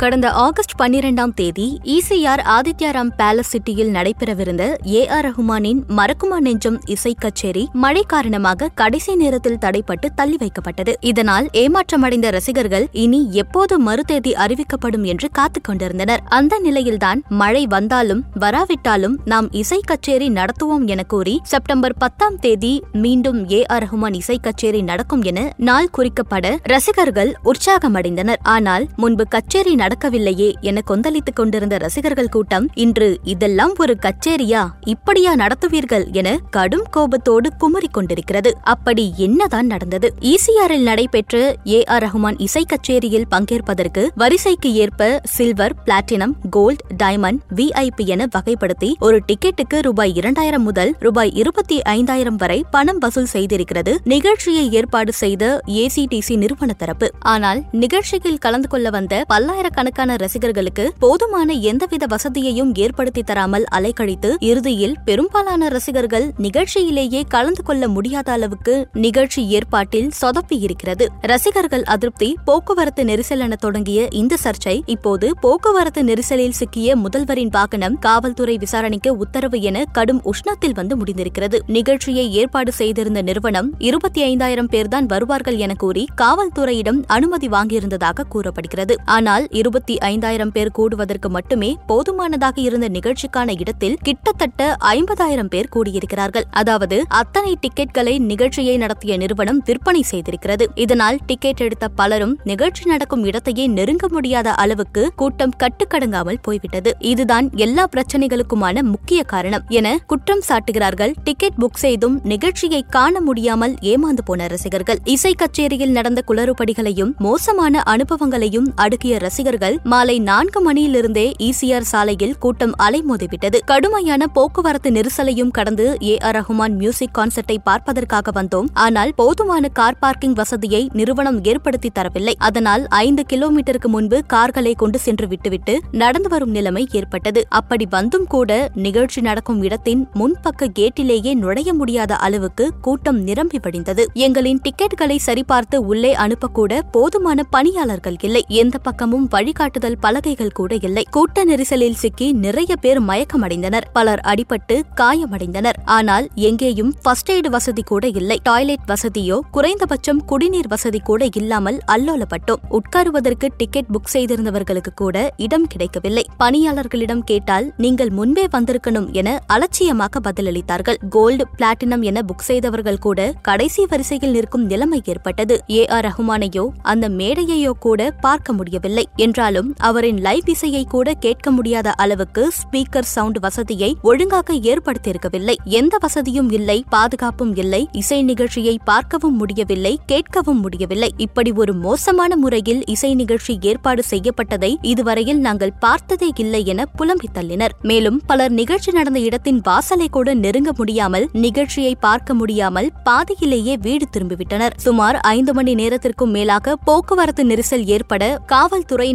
கடந்த ஆகஸ்ட் பன்னிரெண்டாம் தேதி இசிஆர் ஆதித்யாராம் பேலஸ் சிட்டியில் நடைபெறவிருந்த ஏ ஆர் ரஹ்மானின் மறக்குமா நெஞ்சம் இசை கச்சேரி மழை காரணமாக கடைசி நேரத்தில் தடைப்பட்டு தள்ளி வைக்கப்பட்டது. இதனால் ஏமாற்றமடைந்த ரசிகர்கள் இனி எப்போது மறுதேதி அறிவிக்கப்படும் என்று காத்துக் கொண்டிருந்தனர். அந்த நிலையில்தான் மழை வந்தாலும் வராவிட்டாலும் நாம் இசை கச்சேரி நடத்துவோம் என கூறி செப்டம்பர் பத்தாம் தேதி மீண்டும் ஏ ஆர் ரஹ்மான் இசை கச்சேரி நடக்கும் என நாள் குறிக்கப்பட ரசிகர்கள் உற்சாகமடைந்தனர். ஆனால் முன்பு கச்சேரி நடக்கவில்லையே என கொந்தளித்துக் கொண்டிருந்த ரசிகர்கள் கூட்டம் இன்று இதெல்லாம் ஒரு கச்சேரியா? இப்படியா நடத்துவீர்கள்? என கடும் கோபத்தோடு குமரிக் கொண்டிருக்கிறது. அப்படி என்னதான் நடந்தது? இசிஆரில் நடைபெற்ற ஏ ஆர் ரஹ்மான் இசை கச்சேரியில் பங்கேற்பதற்கு வரிசைக்கு ஏற்ப silver platinum gold diamond VIP என வகைப்படுத்தி ஒரு டிக்கெட்டுக்கு ரூபாய் இரண்டாயிரம் முதல் ரூபாய் இருபத்தி ஐந்தாயிரம் வரை பணம் வசூல் செய்திருக்கிறது. நிகழ்ச்சியை ஏற்பாடு செய்த ஏசிடிசி நிறுவன தரப்பு. ஆனால் நிகழ்ச்சியில் கலந்து கொள்ள வந்த பல்லாயிரக்கணக்கான ஆயிரக்கணக்கான ரசிகர்களுக்கு போதுமான எந்தவித வசதியையும் ஏற்படுத்தி தராமல் அலைக்கழித்து இறுதியில் பெரும்பாலான ரசிகர்கள் நிகழ்ச்சியிலேயே கலந்து கொள்ள முடியாத அளவுக்கு நிகழ்ச்சி ஏற்பாட்டில் சொதப்பி இருக்கிறது. ரசிகர்கள் அதிருப்தி போக்குவரத்து நெரிசல் என தொடங்கிய இந்த சர்ச்சை இப்போது போக்குவரத்து நெரிசலில் சிக்கிய முதல்வரின் வாகனம் காவல்துறை விசாரணைக்கு உத்தரவு என கடும் உஷ்ணத்தில் வந்து முடிந்திருக்கிறது. நிகழ்ச்சியை ஏற்பாடு செய்திருந்த நிறுவனம் இருபத்தி ஐந்தாயிரம் பேர்தான் வருவார்கள் என கூறி காவல்துறையிடம் அனுமதி வாங்கியிருந்ததாக கூறப்படுகிறது. ஆனால் இருபத்தி ஐந்தாயிரம் பேர் கூடுவதற்கு மட்டுமே போதுமானதாக இருந்த நிகழ்ச்சிக்கான இடத்தில் கிட்டத்தட்ட ஐம்பதாயிரம் பேர் கூடியிருக்கிறார்கள். அதாவது அத்தனை டிக்கெட்களை நிகழ்ச்சியை நடத்திய நிறுவனம் விற்பனை செய்திருக்கிறது. இதனால் டிக்கெட் எடுத்த பலரும் நிகழ்ச்சி நடக்கும் இடத்தையே நெருங்க முடியாத அளவுக்கு கூட்டம் கட்டுக்கடங்காமல் போய்விட்டது. இதுதான் எல்லா பிரச்சனைகளுக்குமான முக்கிய காரணம் என குற்றம் சாட்டுகிறார்கள். டிக்கெட் புக் செய்தும் நிகழ்ச்சியை காண முடியாமல் ஏமாந்து போன ரசிகர்கள். இசை கச்சேரியில் நடந்த குளறுபடிகளையும் மோசமான அனுபவங்களையும் அடுக்கிய ரசிகர்கள் மாலை நான்கு மணியிலிருந்தே ஈசிஆர் சாலையில் கூட்டம் அலைமோதிவிட்டது. கடுமையான போக்குவரத்து நெரிசலையும் கடந்து ஏ ஆர் ரஹ்மான் மியூசிக் கான்சர்ட்டை பார்ப்பதற்காக வந்தோம். ஆனால் போதுமான கார் பார்க்கிங் வசதியை நிறுவனம் ஏற்படுத்தி தரவில்லை. அதனால் ஐந்து கிலோமீட்டருக்கு முன்பு கார்களை கொண்டு சென்று விட்டுவிட்டு நடந்து வரும் நிலைமை ஏற்பட்டது. அப்படி வந்தும் கூட நிகழ்ச்சி நடக்கும் இடத்தின் முன்பக்க கேட்டிலேயே நுழைய முடியாத அளவுக்கு கூட்டம் நிரம்பி வடிந்தது எங்களின் டிக்கெட்களை சரிபார்த்து உள்ளே அனுப்பக்கூட போதுமான பணியாளர்கள் இல்லை. எந்த பக்கமும் வழிகாட்டுதல் பலகைகள் கூட இல்லை. கூட்ட நெரிசலில் சிக்கி நிறைய பேர் மயக்கமடைந்தனர். பலர் அடிபட்டு காயமடைந்தனர். ஆனால் எங்கேயும் ஃபர்ஸ்ட் எய்டு வசதி கூட இல்லை. டாய்லெட் வசதியோ குறைந்தபட்சம் குடிநீர் வசதி கூட இல்லாமல் அல்லோலப்பட்டோம். உட்காருவதற்கு டிக்கெட் புக் செய்திருந்தவர்களுக்கு கூட இடம் கிடைக்கவில்லை. பணியாளர்களிடம் கேட்டால் நீங்கள் முன்பே வந்திருக்கணும் என அலட்சியமாக பதிலளித்தார்கள். கோல்டு பிளாட்டினம் என புக் செய்தவர்கள் கூட கடைசி வரிசையில் நிற்கும் நிலைமை ஏற்பட்டது. ஏ ஆர் ரஹ்மானையோ அந்த மேடையையோ கூட பார்க்க முடியவில்லை. என்றாலும் அவரின் லைவ் இசையை கூட கேட்க முடியாத அளவுக்கு ஸ்பீக்கர் சவுண்ட் வசதியை ஒழுங்காக ஏற்படுத்தியிருக்கவில்லை. எந்த வசதியும் இல்லை பாதுகாப்பும் இல்லை இசை நிகழ்ச்சியை பார்க்கவும் முடியவில்லை கேட்கவும் முடியவில்லை. இப்படி ஒரு மோசமான முறையில் இசை நிகழ்ச்சி ஏற்பாடு செய்யப்பட்டதை இதுவரையில் நாங்கள் பார்த்ததே இல்லை என புலம்பி தள்ளினர். மேலும் பலர் நிகழ்ச்சி நடந்த இடத்தின் வாசலை கூட நெருங்க முடியாமல் நிகழ்ச்சியை பார்க்க முடியாமல் பாதியிலேயே வீடு திரும்பிவிட்டனர். சுமார் ஐந்து மணி நேரத்திற்கும் மேலாக போக்குவரத்து நெரிசல் ஏற்பட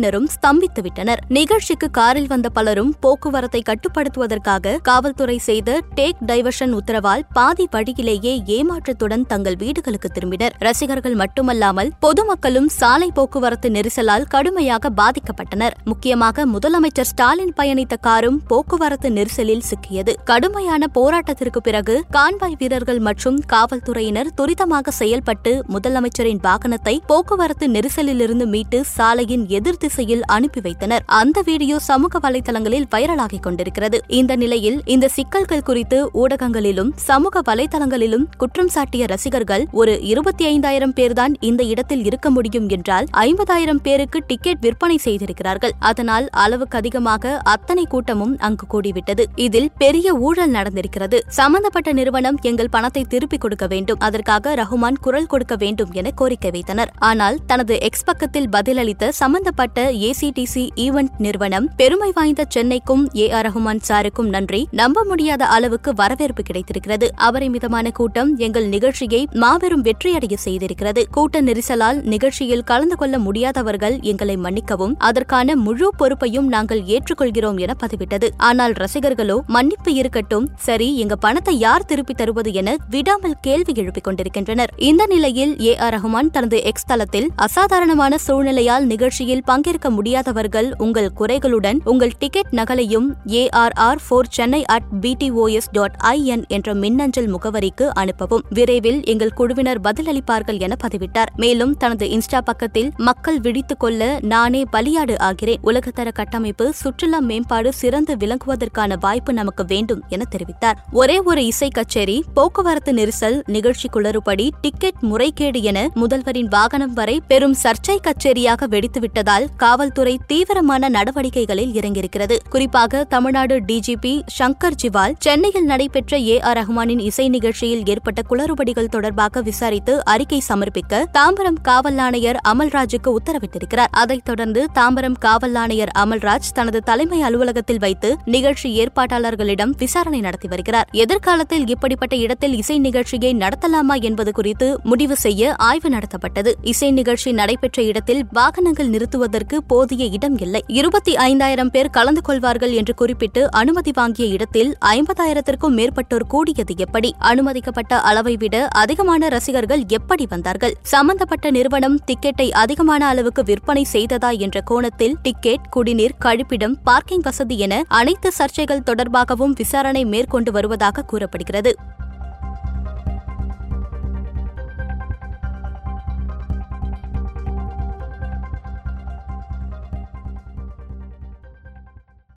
காவல்துறையினரும் ஸ்தம்பித்துவிட்டனர். நிகழ்ச்சிக்கு காரில் வந்த பலரும் போக்குவரத்தை கட்டுப்படுத்துவதற்காக காவல்துறை செய்த டேக் டைவர்ஷன் உத்தரவால் பாதி வழியிலேயே ஏமாற்றத்துடன் தங்கள் வீடுகளுக்கு திரும்பினர். ரசிகர்கள் மட்டுமல்லாமல் பொதுமக்களும் சாலை போக்குவரத்து நெரிசலால் கடுமையாக பாதிக்கப்பட்டனர். முக்கியமாக முதலமைச்சர் ஸ்டாலின் பயணித்த காரும் போக்குவரத்து நெரிசலில் சிக்கியது. கடுமையான போராட்டத்திற்கு பிறகு கான்வாய் வீரர்கள் மற்றும் காவல்துறையினர் துரிதமாக செயல்பட்டு முதலமைச்சரின் வாகனத்தை போக்குவரத்து நெரிசலிலிருந்து மீட்டு சாலையின் எதிர்த்து வரிசையில் அனுப்பி வைத்தனர். அந்த வீடியோ சமூக வலைதளங்களில் வைரலாகிக் கொண்டிருக்கிறது. இந்த நிலையில் இந்த சிக்கல்கள் குறித்து ஊடகங்களிலும் சமூக வலைதளங்களிலும் குற்றம் சாட்டிய ரசிகர்கள் ஒரு இருபத்தி ஐந்தாயிரம் பேர்தான் இந்த இடத்தில் இருக்க முடியும் என்றால் ஐம்பதாயிரம் பேருக்கு டிக்கெட் விற்பனை செய்திருக்கிறார்கள். அதனால் அளவுக்கு அதிகமாக அத்தனை கூட்டமும் அங்கு கூடிவிட்டது. இதில் பெரிய ஊழல் நடந்திருக்கிறது. சம்பந்தப்பட்ட நிறுவனம் எங்கள் பணத்தை திருப்பிக் கொடுக்க வேண்டும். அதற்காக ரஹ்மான் குரல் கொடுக்க வேண்டும் என கோரிக்கை வைத்தனர். ஆனால் தனது எக்ஸ் பக்கத்தில் பதிலளித்த சம்பந்தப்பட்ட ஏசிடிசி ஈவெண்ட் நிறுவனம் பெருமை வாய்ந்த சென்னைக்கும் ஏ ஆர் ரஹ்மான் சாருக்கும் நன்றி. நம்ப முடியாத அளவுக்கு வரவேற்பு கிடைத்திருக்கிறது. அபரிமிதமான கூட்டம் எங்கள் நிகழ்ச்சியை மாபெரும் வெற்றியடைய செய்திருக்கிறது. கூட்ட நெரிசலால் நிகழ்ச்சியில் கலந்து கொள்ள முடியாதவர்கள் எங்களை மன்னிக்கவும் அதற்கான முழு பொறுப்பையும் நாங்கள் ஏற்றுக்கொள்கிறோம் என பதிவிட்டது. ஆனால் ரசிகர்களோ மன்னிப்பு இருக்கட்டும் சரி எங்க பணத்தை யார் திருப்பி தருவது என விடாமல் கேள்வி எழுப்பிக் கொண்டிருக்கின்றனர். இந்த நிலையில் ஏ ஆர் ரஹ்மான் தனது எக்ஸ் தளத்தில் அசாதாரணமான சூழ்நிலையால் நிகழ்ச்சியில் பங்கேற்க முடியாதவர்கள் உங்கள் குறைகளுடன் உங்கள் ticket நகலையும் A R R four Chennai at BTOS dot IN என்ற மின்னஞ்சல் முகவரிக்கு அனுப்பவும். விரைவில் எங்கள் குழுவினர் பதிலளிப்பார்கள் என பதிவிட்டார். மேலும் தனது இன்ஸ்டா பக்கத்தில் மக்கள் விழித்துக் கொள்ள நானே பலியாடு ஆகிறேன். உலகத்தர கட்டமைப்பு சுற்றுலா மேம்பாடு சிறந்து விளங்குவதற்கான வாய்ப்பு நமக்கு வேண்டும் என தெரிவித்தார். ஒரே ஒரு இசை கச்சேரி போக்குவரத்து நெரிசல் நிகழ்ச்சி குளறுபடி டிக்கெட் முறைகேடு என முதல்வரின் வாகனம் வரை பெரும் சர்ச்சை கச்சேரியாக வெடித்துவிட்டதால் காவல்துறை தீவிரமான நடவடிக்கைகளில் இறங்கியிருக்கிறது. குறிப்பாக தமிழ்நாடு டிஜிபி சங்கர் ஜிவால் சென்னையில் நடைபெற்ற ஏ ஆர் ரஹ்மானின் இசை நிகழ்ச்சியில் ஏற்பட்ட குளறுபடிகள் தொடர்பாக விசாரித்து அறிக்கை சமர்ப்பிக்க தாம்பரம் காவல் ஆணையர் அமல்ராஜுக்கு உத்தரவிட்டிருக்கிறார். அதைத் தொடர்ந்து தாம்பரம் காவல் ஆணையர் அமல்ராஜ் தனது தலைமை அலுவலகத்தில் வைத்து நிகழ்ச்சி ஏற்பாட்டாளர்களிடம் விசாரணை நடத்தி வருகிறார். எதிர்காலத்தில் இப்படிப்பட்ட இடத்தில் இசை நிகழ்ச்சியை நடத்தலாமா என்பது குறித்து முடிவு செய்ய ஆய்வு நடத்தப்பட்டது. இசை நிகழ்ச்சி நடைபெற்ற இடத்தில் வாகனங்கள் நிறுத்துவதற்கு போதிய இடம் இல்லை. இருபத்தி ஐந்தாயிரம் பேர் கலந்து கொள்வார்கள் என்று குறிப்பிட்டு அனுமதி வாங்கிய இடத்தில் ஐம்பதாயிரத்திற்கும் மேற்பட்டோர் கூடியது எப்படி? அனுமதிக்கப்பட்ட அளவை விட அதிகமான ரசிகர்கள் எப்படி வந்தார்கள்? சம்பந்தப்பட்ட நிறுவனம் டிக்கெட்டை அதிகமான அளவுக்கு விற்பனை செய்ததா என்ற கோணத்தில் டிக்கெட் குடிநீர் கழிப்பிடம் பார்க்கிங் வசதி என அனைத்து சர்ச்சைகள் தொடர்பாகவும் விசாரணை மேற்கொண்டு வருவதாக கூறப்படுகிறது.